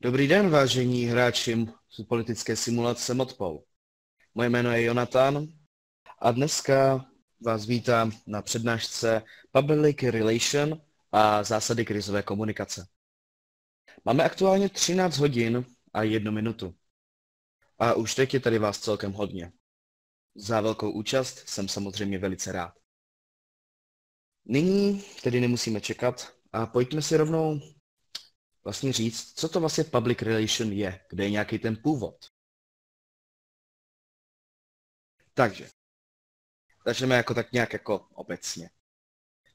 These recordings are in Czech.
Dobrý den, vážení hráči politické simulace Modpol. Moje jméno je Jonathan a dneska vás vítám na přednášce Public Relation a zásady krizové komunikace. Máme aktuálně 13 hodin a jednu minutu. A už teď je tady vás celkem hodně. Za velkou účast jsem samozřejmě velice rád. Nyní tedy nemusíme čekat a pojďme si rovnou vlastně říct, co to vlastně public relation je, kde je nějaký ten původ. Takže, začneme jako tak nějak jako obecně.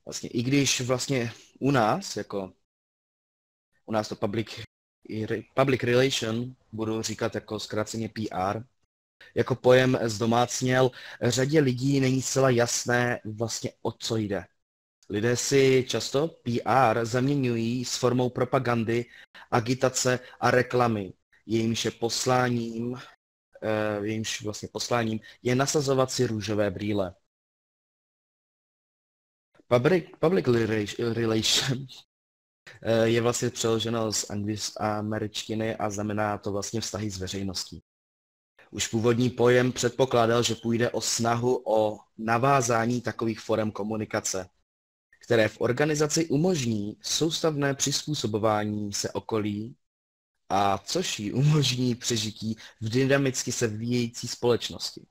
Vlastně i když vlastně u nás, jako u nás to public, public relation, budu říkat jako zkráceně PR, jako pojem zdomácněl, řadě lidí není zcela jasné vlastně o co jde. Lidé si často PR zaměňují s formou propagandy, agitace a reklamy. Jejímž je posláním, uh, jejímž vlastně posláním je nasazovat si růžové brýle. Public, public relation eh, je vlastně přeloženo z angličtiny a znamená to vlastně vztahy s veřejností. Už původní pojem předpokládal, že půjde o snahu o navázání takových forem komunikace které v organizaci umožní soustavné přizpůsobování se okolí a což jí umožní přežití v dynamicky se vyvíjející společnosti.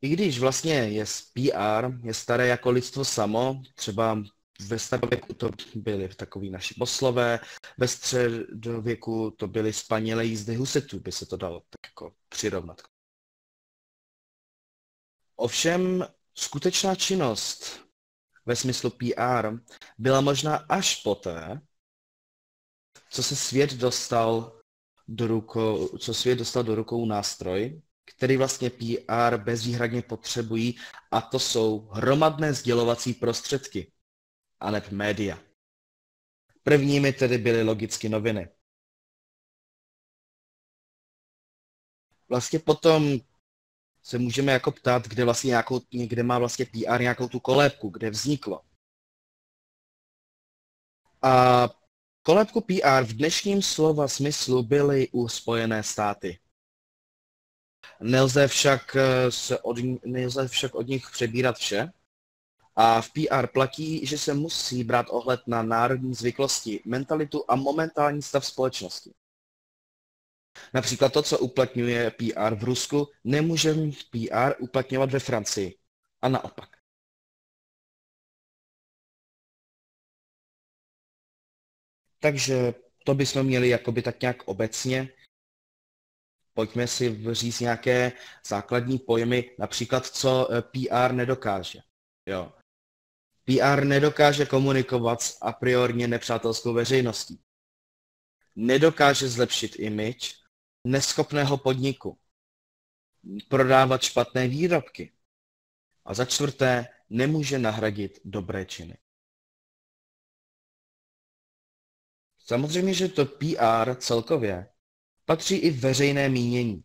I když vlastně je PR, je staré jako lidstvo samo, třeba ve starověku to byly takový naši poslové, ve středověku to byly spanělé jízdy husetů, by se to dalo tak jako přirovnat. Ovšem skutečná činnost ve smyslu PR byla možná až poté, co se svět dostal do rukou, co svět dostal do rukou nástroj, který vlastně PR bezvýhradně potřebují, a to jsou hromadné sdělovací prostředky, aneb média. Prvními tedy byly logicky noviny. Vlastně potom se můžeme jako ptát, kde vlastně nějakou, někde má vlastně PR nějakou tu kolébku, kde vzniklo. A kolébku PR v dnešním slova smyslu byly u Spojené státy. Nelze však, eh, se od, nelze však od nich přebírat vše. A v PR platí, že se musí brát ohled na národní zvyklosti, mentalitu a momentální stav společnosti. Například to, co uplatňuje PR v Rusku, nemůže PR uplatňovat ve Francii. A naopak. Takže to bychom měli jakoby tak nějak obecně. Pojďme si říct nějaké základní pojmy, například co eh, PR nedokáže. Jo. PR nedokáže komunikovat s a priorně nepřátelskou veřejností. Nedokáže zlepšit image neschopného podniku, prodávat špatné výrobky. A za čtvrté, nemůže nahradit dobré činy. Samozřejmě, že to PR celkově patří i veřejné mínění.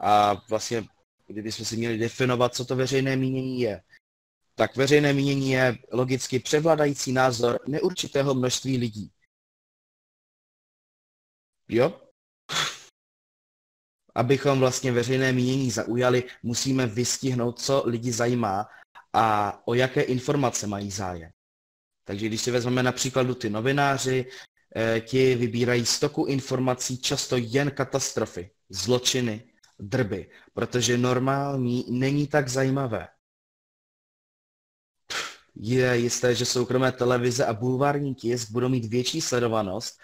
A vlastně, kdybychom si měli definovat, co to veřejné mínění je, tak veřejné mínění je logicky převládající názor neurčitého množství lidí. Jo? Abychom vlastně veřejné mínění zaujali, musíme vystihnout, co lidi zajímá a o jaké informace mají zájem. Takže když si vezmeme například ty novináři, eh, ti vybírají stoku informací často jen katastrofy, zločiny, drby, protože normální není tak zajímavé. Je jisté, že soukromé televize a bulvární tisk budou mít větší sledovanost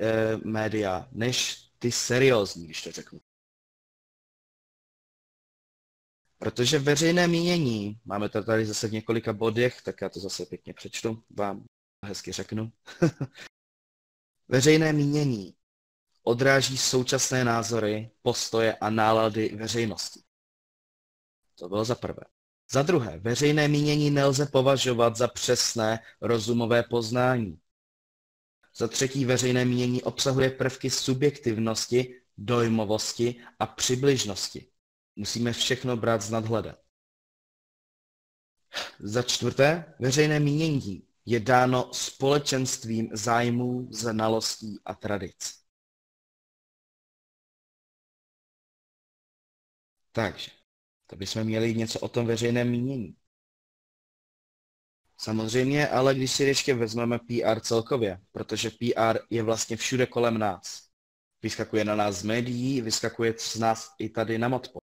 e, média než ty seriózní, když to řeknu. Protože veřejné mínění, máme to tady zase v několika bodech, tak já to zase pěkně přečtu, vám hezky řeknu. veřejné mínění odráží současné názory, postoje a nálady veřejnosti. To bylo za prvé. Za druhé, veřejné mínění nelze považovat za přesné rozumové poznání. Za třetí, veřejné mínění obsahuje prvky subjektivnosti, dojmovosti a přibližnosti. Musíme všechno brát z nadhlede. Za čtvrté, veřejné mínění je dáno společenstvím zájmů, znalostí a tradic. Takže, to bychom měli něco o tom veřejném mínění. Samozřejmě, ale když si ještě vezmeme PR celkově, protože PR je vlastně všude kolem nás. Vyskakuje na nás z médií, vyskakuje z nás i tady na modpo.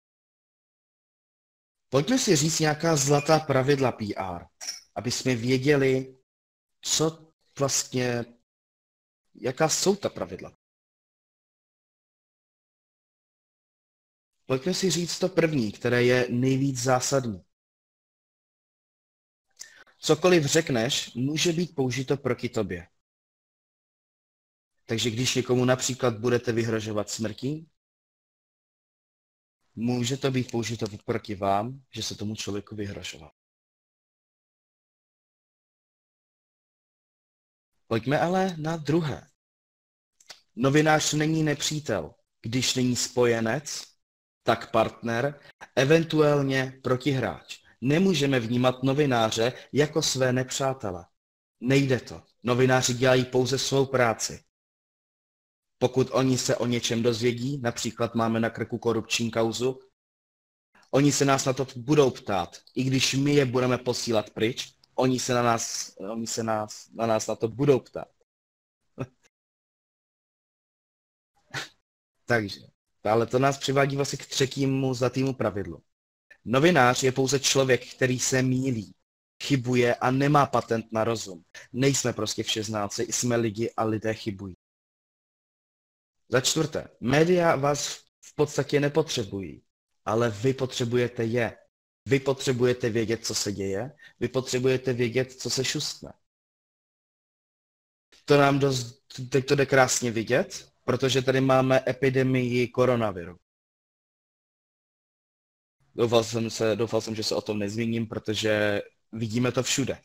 Pojďme si říct nějaká zlatá pravidla PR, aby jsme věděli, co vlastně, jaká jsou ta pravidla. Pojďme si říct to první, které je nejvíc zásadní. Cokoliv řekneš, může být použito proti tobě. Takže když někomu například budete vyhrožovat smrtí, může to být použito proti vám, že se tomu člověku vyhrožoval. Pojďme ale na druhé. Novinář není nepřítel. Když není spojenec, tak partner, eventuálně protihráč. Nemůžeme vnímat novináře jako své nepřátele. Nejde to. Novináři dělají pouze svou práci. Pokud oni se o něčem dozvědí, například máme na krku korupční kauzu, oni se nás na to budou ptát. I když my je budeme posílat pryč, oni se na nás, oni se nás, na nás na to budou ptát. Takže, ale to nás přivádí vlastně k třetímu zlatému pravidlu. Novinář je pouze člověk, který se mílí, chybuje a nemá patent na rozum. Nejsme prostě všeznáci, jsme lidi a lidé chybují. Za čtvrté, média vás v podstatě nepotřebují, ale vy potřebujete je. Vy potřebujete vědět, co se děje, vy potřebujete vědět, co se šustne. To nám dost, teď to jde krásně vidět, protože tady máme epidemii koronaviru. Doufal jsem, se, doufal jsem, že se o tom nezmíním, protože vidíme to všude.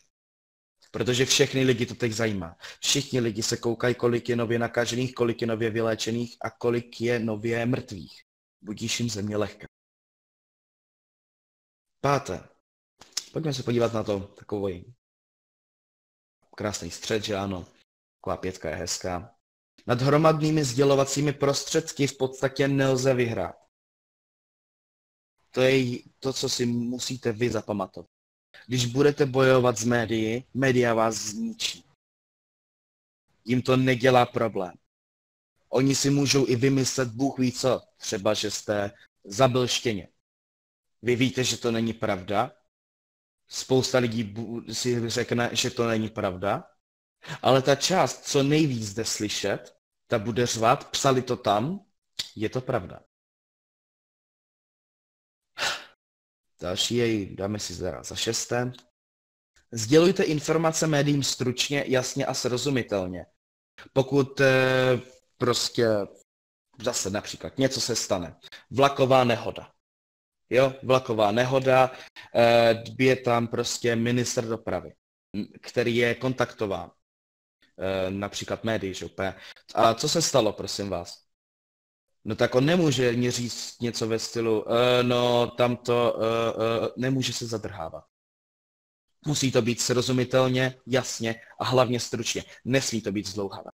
Protože všechny lidi to teď zajímá. Všichni lidi se koukají, kolik je nově nakažených, kolik je nově vyléčených a kolik je nově mrtvých. Budíš jim země lehká. Páté. Pojďme se podívat na to takový krásný střed, že ano. Taková pětka je hezká. Nad hromadnými sdělovacími prostředky v podstatě nelze vyhrát. To je to, co si musíte vy zapamatovat. Když budete bojovat s médií, média vás zničí. Jim to nedělá problém. Oni si můžou i vymyslet Bůh ví co, třeba, že jste zabil štěně. Vy víte, že to není pravda. Spousta lidí si řekne, že to není pravda. Ale ta část, co nejvíc jde slyšet, ta bude řvat, psali to tam, je to pravda. Další jej dáme si za, za šesté. Sdělujte informace médiím stručně, jasně a srozumitelně. Pokud eh, prostě zase například něco se stane. Vlaková nehoda. Jo, vlaková nehoda, eh, je tam prostě minister dopravy, který je kontaktován. Eh, například médií, že úplně. A co se stalo, prosím vás? No tak on nemůže mě říct něco ve stylu, uh, no tam to uh, uh, nemůže se zadrhávat. Musí to být srozumitelně, jasně a hlavně stručně. Nesmí to být zdlouhavé.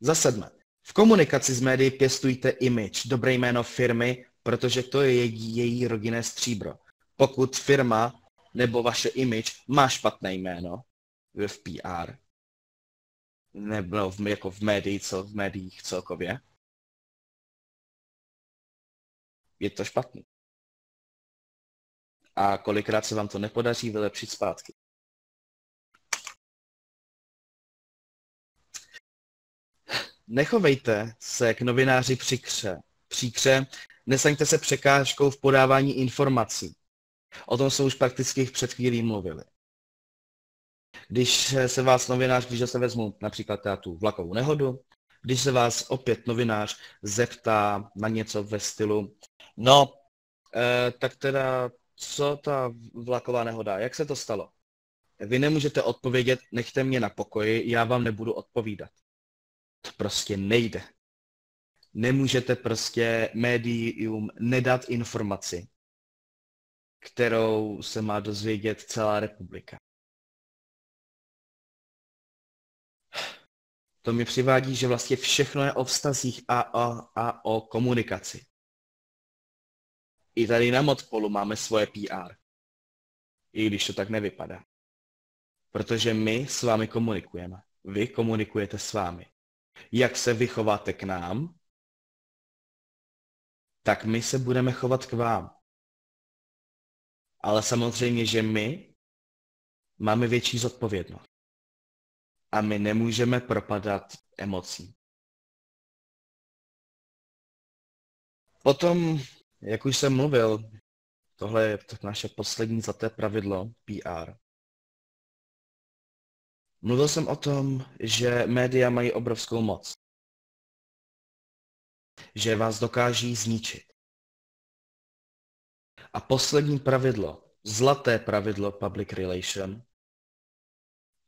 Za sedmé. V komunikaci s médií pěstujte image, dobré jméno firmy, protože to je její, její rodinné stříbro. Pokud firma nebo vaše image má špatné jméno v PR, nebo v, jako v, médií, cel, v médiích celkově, je to špatný. A kolikrát se vám to nepodaří vylepšit zpátky. Nechovejte se k novináři přikře. Příkře, nesaňte se překážkou v podávání informací. O tom jsou už prakticky před chvílí mluvili. Když se vás novinář, když se vezmu například tu vlakovou nehodu, když se vás opět novinář zeptá na něco ve stylu, no, eh, tak teda, co ta vlaková nehoda, jak se to stalo? Vy nemůžete odpovědět, nechte mě na pokoji, já vám nebudu odpovídat. To prostě nejde. Nemůžete prostě médium nedat informaci, kterou se má dozvědět celá republika. To mi přivádí, že vlastně všechno je o vztazích a, a, a o komunikaci. I tady na Modpolu máme svoje PR. I když to tak nevypadá. Protože my s vámi komunikujeme. Vy komunikujete s vámi. Jak se vy chováte k nám, tak my se budeme chovat k vám. Ale samozřejmě, že my máme větší zodpovědnost. A my nemůžeme propadat emocím. Potom, jak už jsem mluvil, tohle je to naše poslední zlaté pravidlo PR. Mluvil jsem o tom, že média mají obrovskou moc. Že vás dokáží zničit. A poslední pravidlo, zlaté pravidlo public relation,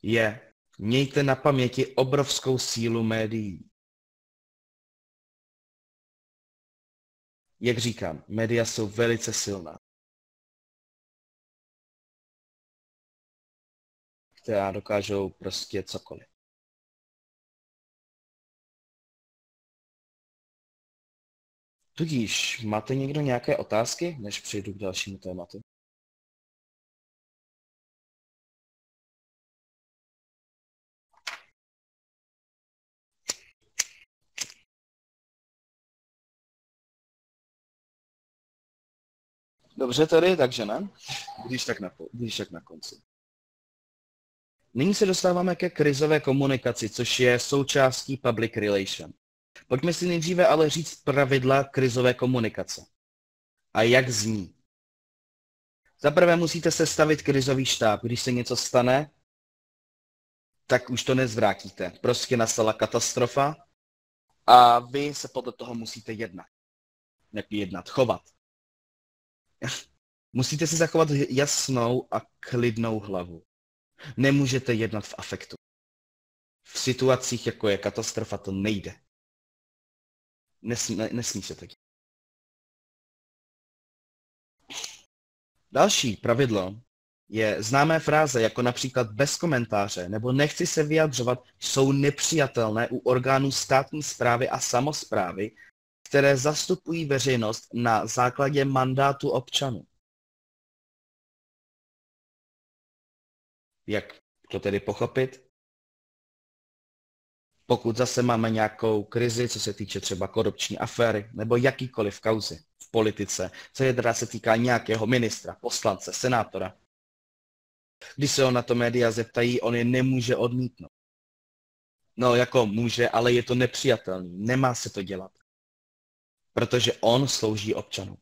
je mějte na paměti obrovskou sílu médií. Jak říkám, média jsou velice silná. která dokážou prostě cokoliv. Tudíž, máte někdo nějaké otázky, než přejdu k dalšímu tématu? Dobře tedy, takže ne. Když tak na, když tak na konci. Nyní se dostáváme ke krizové komunikaci, což je součástí public relation. Pojďme si nejdříve ale říct pravidla krizové komunikace. A jak zní? Za prvé musíte sestavit krizový štáb. Když se něco stane, tak už to nezvrátíte. Prostě nastala katastrofa a vy se podle toho musíte jednat. Jak jednat, chovat. musíte si zachovat jasnou a klidnou hlavu. Nemůžete jednat v afektu. V situacích, jako je katastrofa, to nejde. Nesmí, nesmí se tak. Další pravidlo je známé fráze, jako například bez komentáře nebo nechci se vyjadřovat, jsou nepřijatelné u orgánů státní zprávy a samozprávy, které zastupují veřejnost na základě mandátu občanů. Jak to tedy pochopit? Pokud zase máme nějakou krizi, co se týče třeba korupční aféry nebo jakýkoliv kauzy v politice, co je teda se týká nějakého ministra, poslance, senátora, když se ho na to média zeptají, on je nemůže odmítnout. No jako může, ale je to nepřijatelný. Nemá se to dělat. Protože on slouží občanům.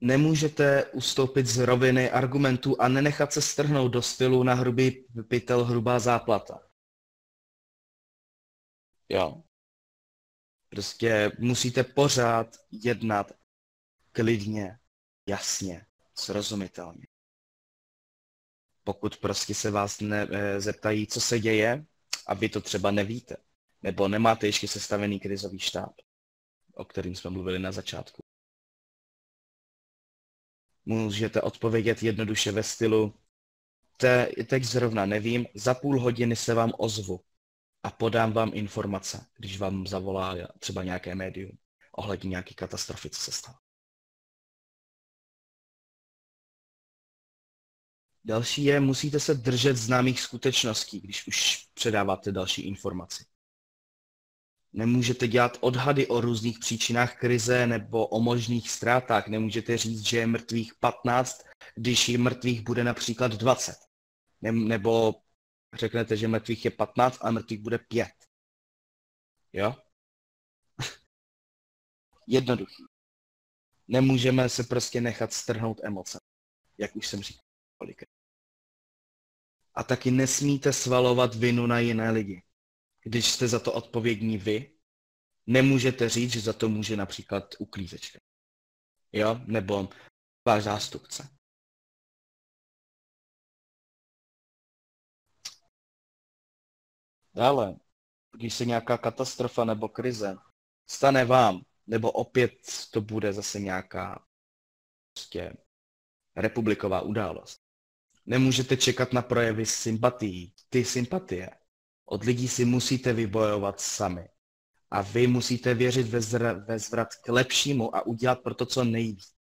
nemůžete ustoupit z roviny argumentů a nenechat se strhnout do stylu na hrubý pytel, hrubá záplata. Jo. Prostě musíte pořád jednat klidně, jasně, srozumitelně. Pokud prostě se vás ne, eh, zeptají, co se děje, a vy to třeba nevíte, nebo nemáte ještě sestavený krizový štáb, o kterým jsme mluvili na začátku můžete odpovědět jednoduše ve stylu te, teď zrovna nevím, za půl hodiny se vám ozvu a podám vám informace, když vám zavolá třeba nějaké médium ohledně nějaké katastrofy, co se stalo. Další je, musíte se držet známých skutečností, když už předáváte další informaci. Nemůžete dělat odhady o různých příčinách krize nebo o možných ztrátách. Nemůžete říct, že je mrtvých 15, když je mrtvých bude například 20. Ne- nebo řeknete, že mrtvých je 15 a mrtvých bude 5. Jo? Jednoduchý. Nemůžeme se prostě nechat strhnout emoce, jak už jsem říkal A taky nesmíte svalovat vinu na jiné lidi když jste za to odpovědní vy, nemůžete říct, že za to může například uklízečka. Jo? Nebo váš zástupce. Dále, když se nějaká katastrofa nebo krize stane vám, nebo opět to bude zase nějaká prostě republiková událost. Nemůžete čekat na projevy sympatií. Ty sympatie od lidí si musíte vybojovat sami. A vy musíte věřit ve, zra, ve zvrat k lepšímu a udělat pro to, co nejvíc.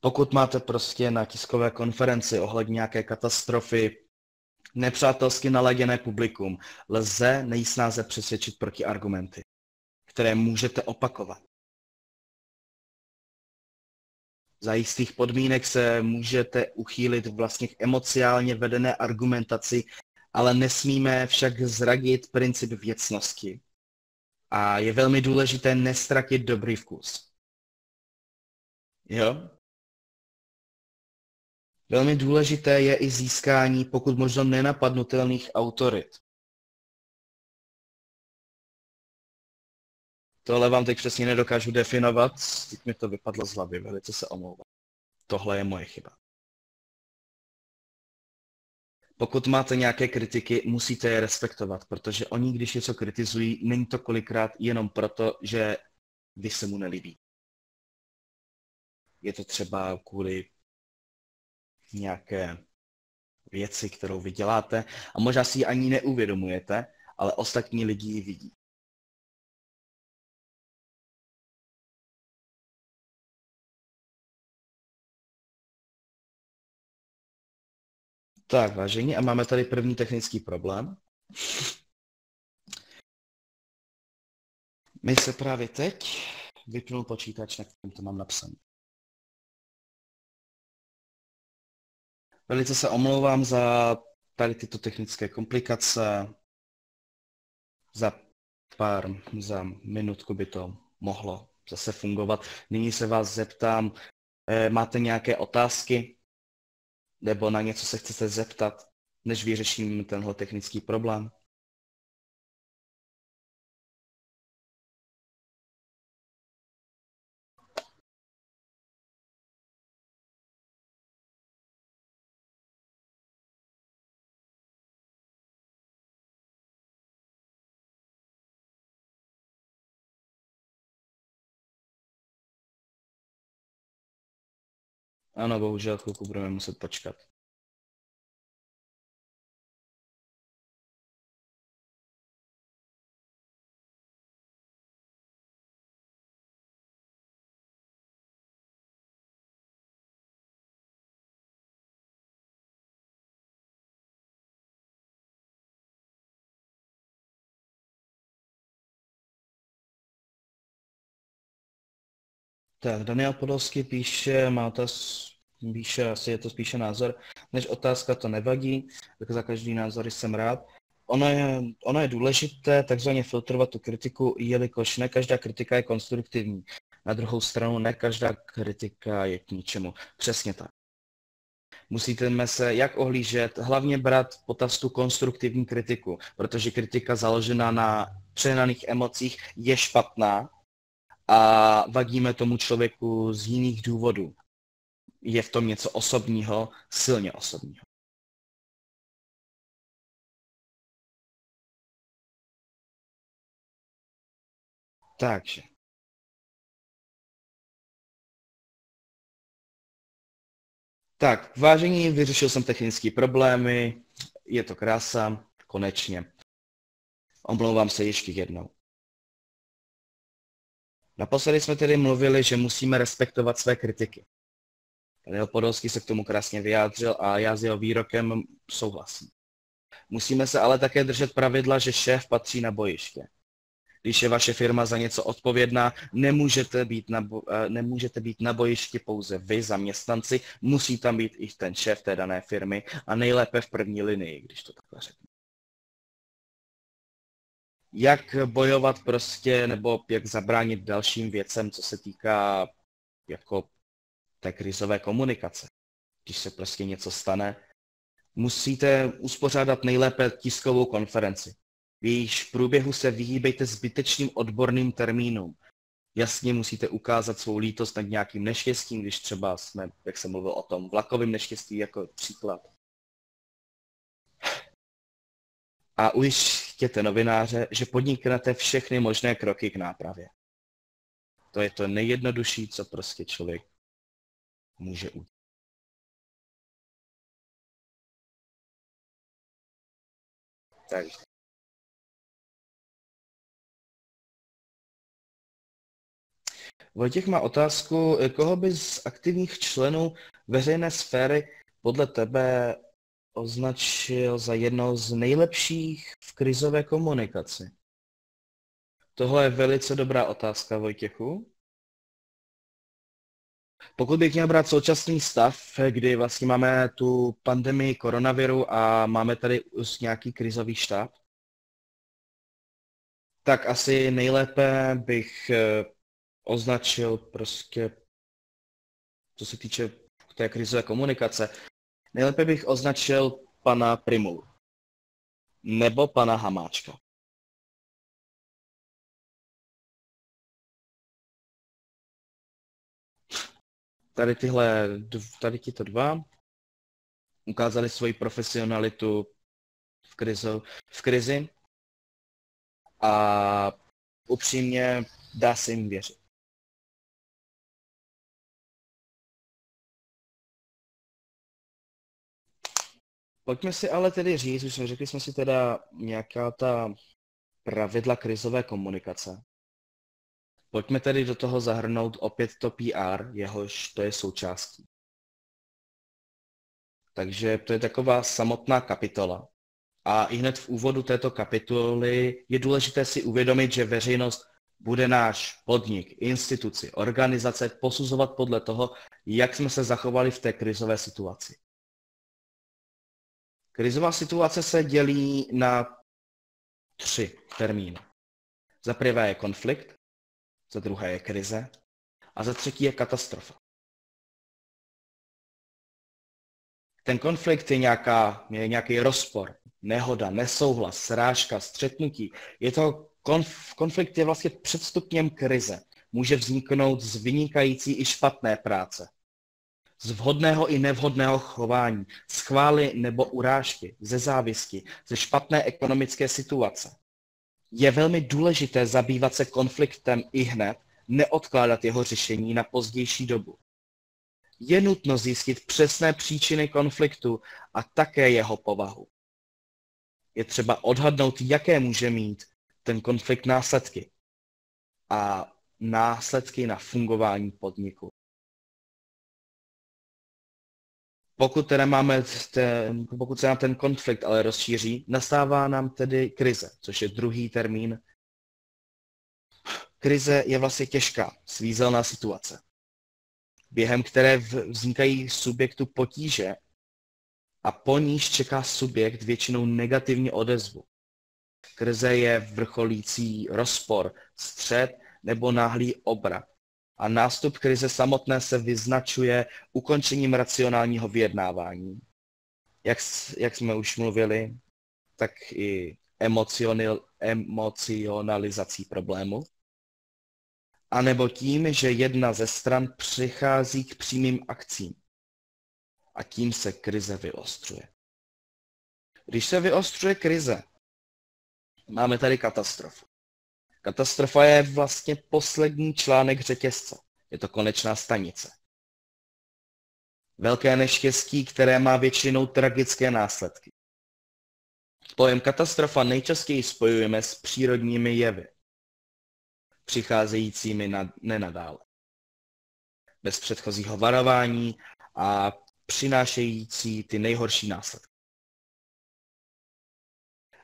Pokud máte prostě na tiskové konferenci ohledně nějaké katastrofy nepřátelsky naladěné publikum, lze nejsnáze přesvědčit proti argumenty, které můžete opakovat. Za jistých podmínek se můžete uchýlit vlastně k emociálně vedené argumentaci, ale nesmíme však zradit princip věcnosti. A je velmi důležité nestratit dobrý vkus. Jo? Velmi důležité je i získání pokud možno nenapadnutelných autorit. Tohle vám teď přesně nedokážu definovat, teď mi to vypadlo z hlavy, velice se omlouvám. Tohle je moje chyba. Pokud máte nějaké kritiky, musíte je respektovat, protože oni, když něco kritizují, není to kolikrát jenom proto, že vy se mu nelíbí. Je to třeba kvůli nějaké věci, kterou vy děláte a možná si ji ani neuvědomujete, ale ostatní lidi ji vidí. Tak, vážení, a máme tady první technický problém. My se právě teď vypnul počítač, na kterém to mám napsané. Velice se omlouvám za tady tyto technické komplikace. Za pár, za minutku by to mohlo zase fungovat. Nyní se vás zeptám, eh, máte nějaké otázky? Nebo na něco se chcete zeptat, než vyřeším tenhle technický problém? Ano, bohužel chvilku budeme muset počkat. Tak, Daniel Podolsky píše, má to píše, asi je to spíše názor, než otázka, to nevadí, tak za každý názor jsem rád. Ono je, ono je důležité takzvaně filtrovat tu kritiku, jelikož ne každá kritika je konstruktivní. Na druhou stranu ne každá kritika je k ničemu. Přesně tak. Musíte se jak ohlížet, hlavně brát potaz tu konstruktivní kritiku, protože kritika založená na přehnaných emocích je špatná a vadíme tomu člověku z jiných důvodů. Je v tom něco osobního, silně osobního. Takže. Tak, vážení, vyřešil jsem technické problémy, je to krása, konečně. Omlouvám se ještě jednou. Naposledy jsme tedy mluvili, že musíme respektovat své kritiky. Daniel Podolský se k tomu krásně vyjádřil a já s jeho výrokem souhlasím. Musíme se ale také držet pravidla, že šéf patří na bojiště. Když je vaše firma za něco odpovědná, nemůžete být na, bo- eh, nemůžete být na bojišti pouze vy, zaměstnanci, musí tam být i ten šéf té dané firmy a nejlépe v první linii, když to takhle řeknu jak bojovat prostě, nebo jak zabránit dalším věcem, co se týká jako té krizové komunikace. Když se prostě něco stane, musíte uspořádat nejlépe tiskovou konferenci. V jejíž průběhu se vyhýbejte zbytečným odborným termínům. Jasně musíte ukázat svou lítost nad nějakým neštěstím, když třeba jsme, jak jsem mluvil o tom, vlakovém neštěstí jako příklad. A ujistěte novináře, že podniknete všechny možné kroky k nápravě. To je to nejjednodušší, co prostě člověk může udělat. Takže. Vojtěch má otázku, koho by z aktivních členů veřejné sféry podle tebe označil za jedno z nejlepších v krizové komunikaci? Tohle je velice dobrá otázka, Vojtěchu. Pokud bych měl brát současný stav, kdy vlastně máme tu pandemii koronaviru a máme tady už nějaký krizový štáb, tak asi nejlépe bych eh, označil prostě, co se týče té krizové komunikace, nejlépe bych označil pana Primulu nebo pana Hamáčka. Tady tyhle, tady tito dva ukázali svoji profesionalitu v, krizo, v krizi a upřímně dá se jim věřit. Pojďme si ale tedy říct, už jsme řekli jsme si teda nějaká ta pravidla krizové komunikace. Pojďme tedy do toho zahrnout opět to PR, jehož to je součástí. Takže to je taková samotná kapitola. A i hned v úvodu této kapitoly je důležité si uvědomit, že veřejnost bude náš podnik, instituci, organizace posuzovat podle toho, jak jsme se zachovali v té krizové situaci. Krizová situace se dělí na tři termíny. Za prvé je konflikt, za druhé je krize a za třetí je katastrofa. Ten konflikt je, nějaká, je nějaký rozpor, nehoda, nesouhlas, srážka, střetnutí. Je to konf, konflikt je vlastně předstupněm krize. Může vzniknout z vynikající i špatné práce z vhodného i nevhodného chování, z chvály nebo urážky, ze závisti, ze špatné ekonomické situace. Je velmi důležité zabývat se konfliktem i hned, neodkládat jeho řešení na pozdější dobu. Je nutno zjistit přesné příčiny konfliktu a také jeho povahu. Je třeba odhadnout, jaké může mít ten konflikt následky a následky na fungování podniku. Pokud teda máme ten, pokud se nám ten konflikt ale rozšíří, nastává nám tedy krize, což je druhý termín. Krize je vlastně těžká, svízelná situace, během které vznikají subjektu potíže a po níž čeká subjekt většinou negativní odezvu. Krize je vrcholící rozpor, střed nebo náhlý obrat, a nástup krize samotné se vyznačuje ukončením racionálního vyjednávání. Jak, jak jsme už mluvili, tak i emocionalizací problému. A nebo tím, že jedna ze stran přichází k přímým akcím. A tím se krize vyostřuje. Když se vyostřuje krize, máme tady katastrofu. Katastrofa je vlastně poslední článek řetězce. Je to konečná stanice. Velké neštěstí, které má většinou tragické následky. Pojem katastrofa nejčastěji spojujeme s přírodními jevy, přicházejícími na, nenadále. Bez předchozího varování a přinášející ty nejhorší následky.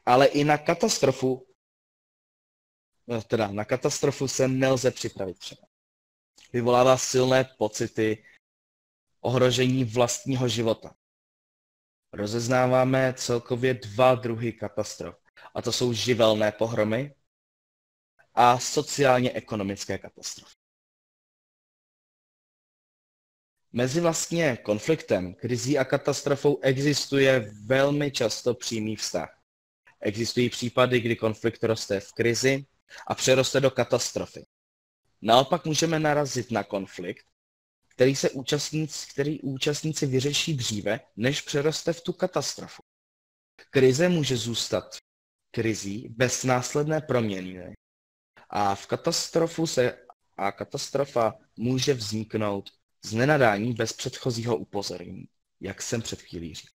Ale i na katastrofu teda na katastrofu se nelze připravit třeba. Vyvolává silné pocity ohrožení vlastního života. Rozeznáváme celkově dva druhy katastrof. A to jsou živelné pohromy a sociálně-ekonomické katastrofy. Mezi vlastně konfliktem, krizí a katastrofou existuje velmi často přímý vztah. Existují případy, kdy konflikt roste v krizi a přeroste do katastrofy. Naopak můžeme narazit na konflikt, který, se účastníci, který účastníci vyřeší dříve, než přeroste v tu katastrofu. Krize může zůstat krizí bez následné proměny. A v katastrofu se a katastrofa může vzniknout z nenadání bez předchozího upozornění, jak jsem před chvílí říkal.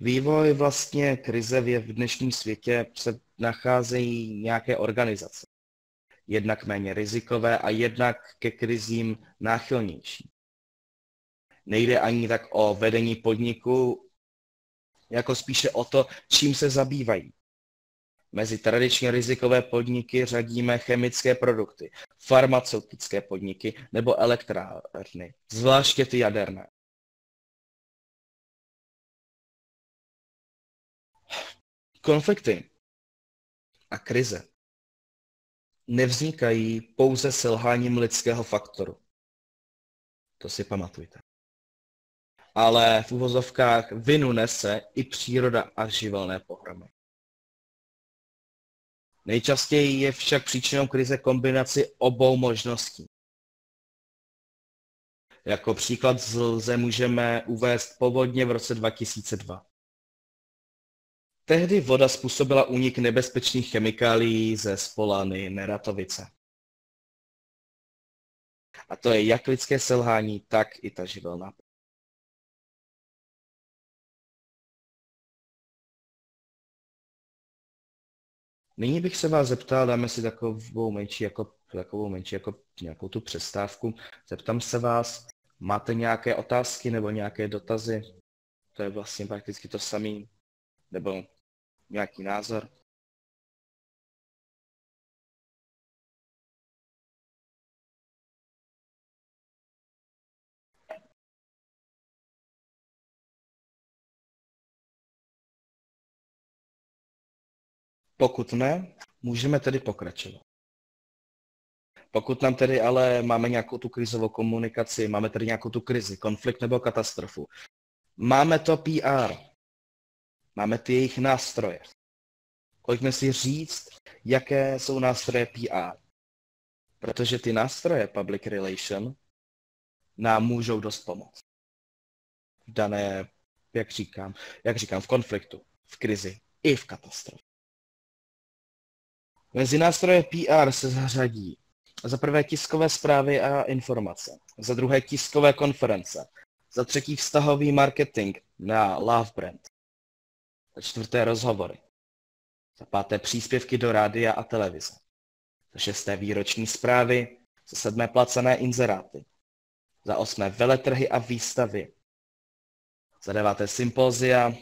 Vývoj vlastně krize v dnešním světě se nacházejí nějaké organizace. Jednak méně rizikové a jednak ke krizím náchylnější. Nejde ani tak o vedení podniku, jako spíše o to, čím se zabývají. Mezi tradiční rizikové podniky řadíme chemické produkty, farmaceutické podniky nebo elektrárny, zvláště ty jaderné. Konflikty a krize nevznikají pouze selháním lidského faktoru. To si pamatujte. Ale v uvozovkách vinu nese i příroda a živelné pohromy. Nejčastěji je však příčinou krize kombinaci obou možností. Jako příklad lze můžeme uvést povodně v roce 2002. Tehdy voda způsobila únik nebezpečných chemikálií ze spolany Neratovice. A to je jak lidské selhání, tak i ta živelná. Nyní bych se vás zeptal, dáme si takovou menší, jako, takovou menší jako nějakou tu přestávku. Zeptám se vás, máte nějaké otázky nebo nějaké dotazy? To je vlastně prakticky to samé. Nebo nějaký názor? Pokud ne, můžeme tedy pokračovat. Pokud nám tedy ale máme nějakou tu krizovou komunikaci, máme tedy nějakou tu krizi, konflikt nebo katastrofu, máme to PR, máme ty jejich nástroje. Pojďme si říct, jaké jsou nástroje PR. Protože ty nástroje public relation nám můžou dost pomoct. V dané, jak říkám, jak říkám, v konfliktu, v krizi i v katastrofě. Mezi nástroje PR se zařadí za prvé tiskové zprávy a informace, za druhé tiskové konference, za třetí vztahový marketing na Love Brand, za čtvrté rozhovory, za páté příspěvky do rádia a televize, za šesté výroční zprávy, za sedmé placené inzeráty, za osmé veletrhy a výstavy, za deváté sympózia,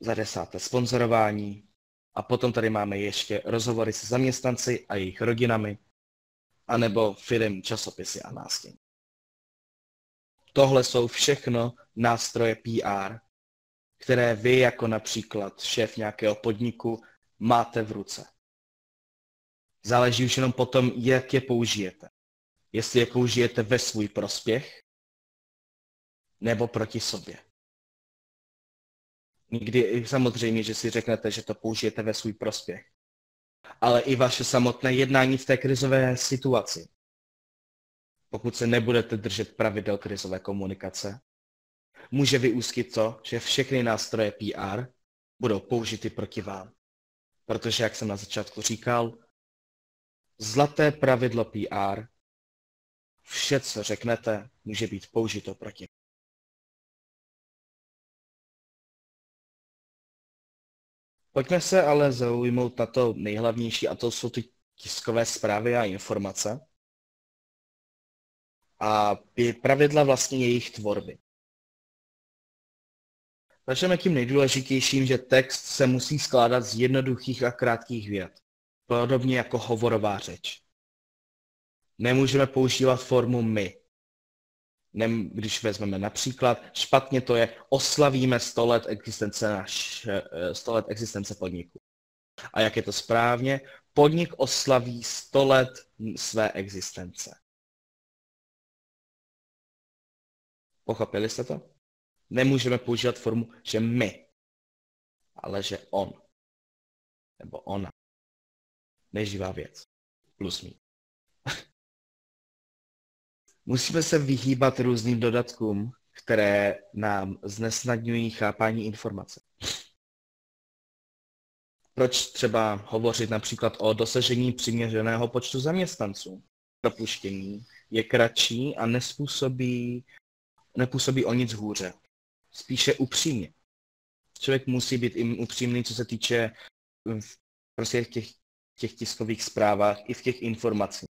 za desáté sponzorování, a potom tady máme ještě rozhovory se zaměstnanci a jejich rodinami, anebo firm, časopisy a nástění. Tohle jsou všechno nástroje PR, které vy jako například šéf nějakého podniku máte v ruce. Záleží už jenom potom, jak je použijete. Jestli je použijete ve svůj prospěch nebo proti sobě. Nikdy samozřejmě, že si řeknete, že to použijete ve svůj prospěch. Ale i vaše samotné jednání v té krizové situaci. Pokud se nebudete držet pravidel krizové komunikace, může vyústit to, že všechny nástroje PR budou použity proti vám. Protože, jak jsem na začátku říkal, zlaté pravidlo PR, vše, co řeknete, může být použito proti Pojďme se ale zaujmout na to nejhlavnější a to jsou ty tiskové zprávy a informace a pravidla vlastně jejich tvorby. Začneme tím nejdůležitějším, že text se musí skládat z jednoduchých a krátkých vět, podobně jako hovorová řeč. Nemůžeme používat formu my, Nem, když vezmeme například, špatně to je, oslavíme 100 let existence, naš, 100 eh, let existence podniku. A jak je to správně? Podnik oslaví 100 let své existence. Pochopili jste to? Nemůžeme používat formu, že my, ale že on. Nebo ona. Neživá věc. Plus mít. Musíme se vyhýbat různým dodatkům, které nám znesnadňují chápání informace. Proč třeba hovořit například o dosažení přiměřeného počtu zaměstnanců? Propuštění je kratší a nespůsobí, nepůsobí o nic hůře. Spíše upřímně. Člověk musí být i upřímný, co se týče v prostě těch, těch tiskových zprávách i v těch informacích.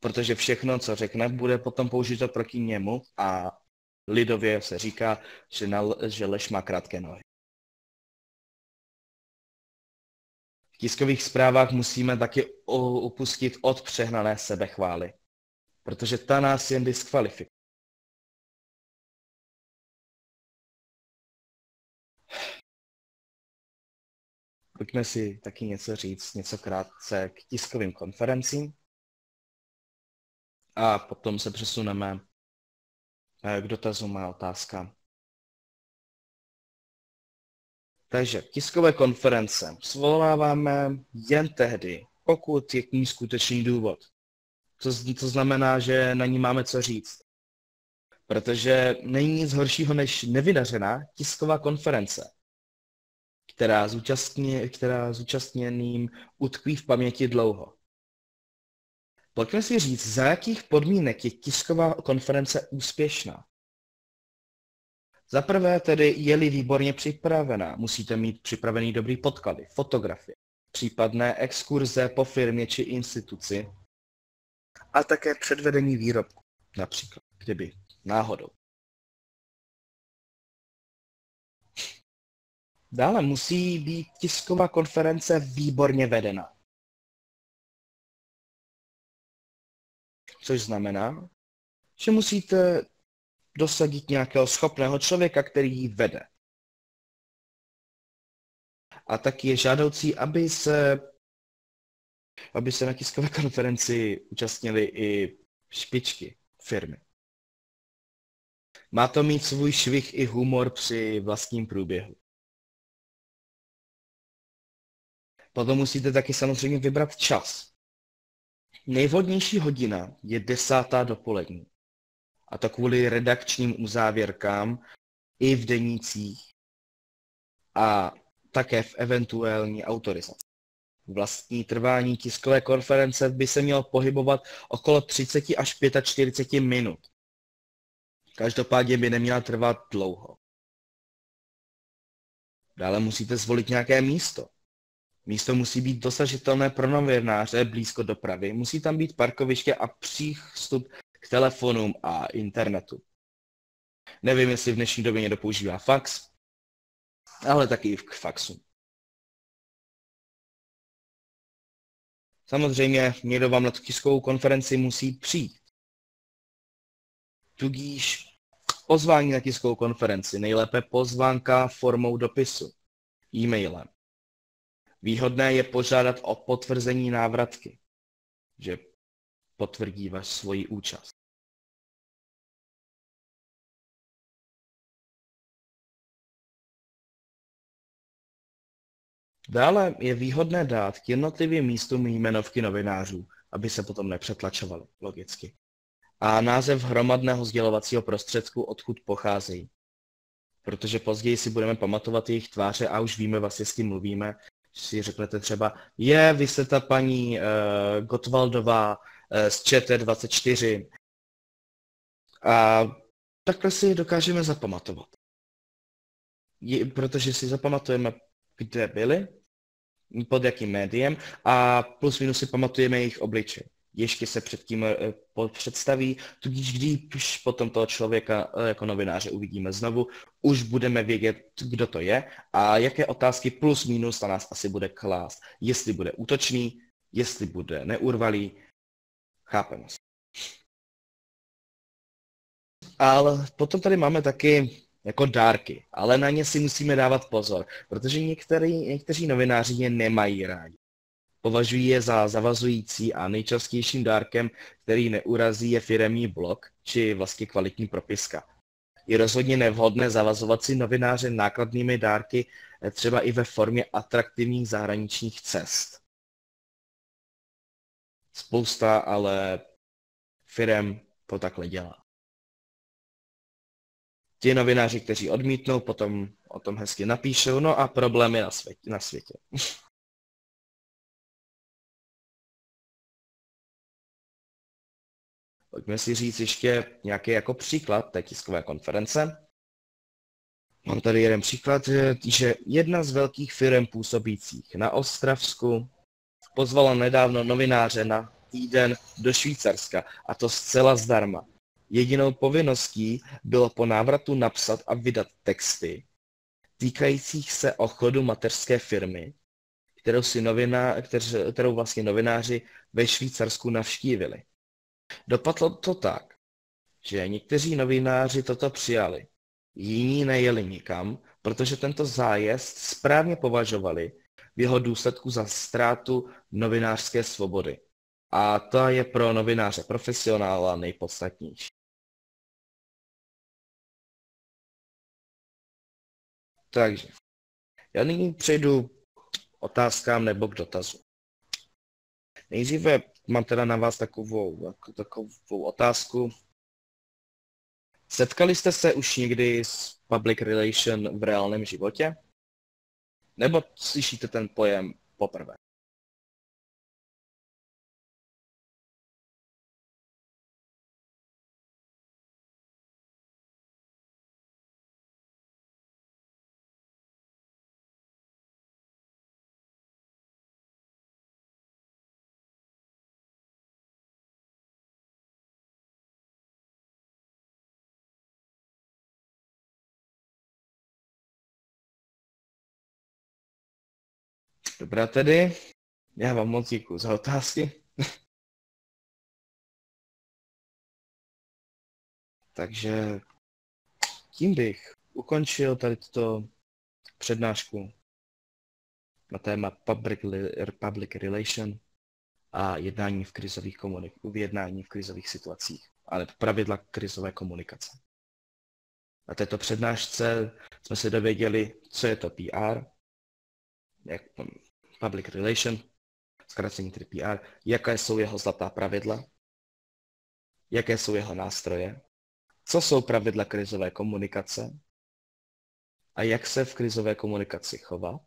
Protože všechno, co řekne, bude potom použito proti němu a lidově se říká, že, na, že lež má krátké nohy. tiskových zprávách musíme taky upustit od přehnané sebechvály, protože ta nás jen diskvalifikuje. Pojďme si taky něco říct, něco krátce k tiskovým konferencím a potom se přesuneme eh, k dotazům a otázkám. Takže tiskové konference svoláváme jen tehdy, pokud je k ní skutečný důvod. To, to znamená, že na ní máme co říct. Protože není nic horšího než nevydařená tisková konference, která, zúčastně, která zúčastněným utkví v paměti dlouho. Pojďme si říct, za jakých podmínek je tisková konference úspěšná. Za prvé tedy, je-li výborně připravená, musíte mít připravený dobrý podklady, fotografie, případné exkurze po firmě či instituci a také předvedení výrobku, například, kdyby náhodou. Dále musí být tisková konference výborně vedena. Což znamená, že musíte dosadit nějakého schopného člověka, který ji vede. A taky je žádoucí, aby se, aby se na tiskové konferenci účastnili i špičky firmy. Má to mít svůj švih i humor při vlastním průběhu. Potom musíte taky samozřejmě vybrat čas. Nejvhodnější hodina je desátá dopolední a to kvůli redakčním uzávěrkám i v denících a také v eventuální autorizaci. Vlastní trvání tiskové konference by se mělo pohybovat okolo 30 až 45 minut. Každopádně by neměla trvat dlouho. Dále musíte zvolit nějaké místo. Místo musí být dosažitelné pro novináře blízko dopravy, musí tam být parkoviště a přístup k telefonům a internetu. Nevím, jestli v dnešní době někdo používá fax, ale taky k faxu. Samozřejmě někdo vám na tiskovou konferenci musí přijít. Tudíž pozvání na tiskovou konferenci, nejlépe pozvánka formou dopisu, e-mailem. Výhodné je požádat o potvrzení návratky, že potvrdí vaš svoji účast. Dále je výhodné dát k jednotlivým místům jmenovky novinářů, aby se potom nepřetlačovali, logicky. A název hromadného sdělovacího prostředku, odkud pocházejí. Protože později si budeme pamatovat jejich tváře a už víme vlastně s kým mluvíme. Si řeknete třeba, je, vy jste ta paní uh, Gotwaldová uh, z ČT24. A takhle si dokážeme zapamatovat. Je, protože si zapamatujeme, kde byli, pod jakým médiem a plus minus si pamatujeme jejich obličej. Ještě se předtím eh, představí, tudíž když potom toho člověka eh, jako novináře uvidíme znovu, už budeme vědět, kdo to je a jaké otázky plus minus na nás asi bude klást. Jestli bude útočný, jestli bude neurvalý, chápeme se. Ale potom tady máme taky jako dárky, ale na ně si musíme dávat pozor, protože některý, někteří novináři je nemají rádi. Považují je za zavazující a nejčastějším dárkem, který neurazí, je firemní blok či vlastně kvalitní propiska. Je rozhodně nevhodné zavazovat si novináře nákladnými dárky třeba i ve formě atraktivních zahraničních cest. Spousta ale firem to takhle dělá. ti novináři, kteří odmítnou, potom o tom hezky napíšou, no a problémy na světě. Na světě. Pojďme si říct ještě nějaký jako příklad té tiskové konference. Mám tady jeden příklad, že jedna z velkých firm působících na Ostravsku pozvala nedávno novináře na týden do Švýcarska a to zcela zdarma. Jedinou povinností bylo po návratu napsat a vydat texty týkajících se chodu mateřské firmy, kterou, si novina, kterou vlastně novináři ve Švýcarsku navštívili. Dopadlo to tak, že někteří novináři toto přijali, jiní nejeli nikam, protože tento zájezd správně považovali v jeho důsledku za ztrátu novinářské svobody. A to je pro novináře profesionála nejpodstatnější. Takže, já nyní přejdu otázkám nebo k dotazu. Nejdříve mám teda na vás takovou, takovou otázku. Setkali jste se už někdy s public relation v reálném životě? Nebo slyšíte ten pojem poprvé? Dobrá tedy, já vám moc děkuji za otázky. Takže tím bych ukončil tady tuto přednášku na téma public, public relation a jednání v krizových komunik- jednání v krizových situacích, ale pravidla krizové komunikace. Na této přednášce jsme se dověděli, co je to PR, jak public relation, zkracení tedy PR, jaké jsou jeho zlatá pravidla, jaké jsou jeho nástroje, co jsou pravidla krizové komunikace a jak se v krizové komunikaci chovat.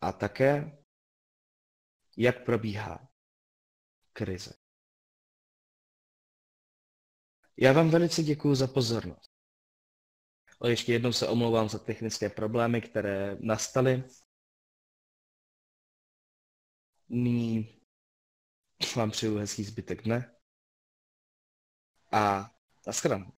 A také, jak probíhá krize. Já vám velice děkuji za pozornost. Ještě jednou se omlouvám za technické problémy, které nastaly. Nyní vám přeju hezký zbytek dne a nashledanou.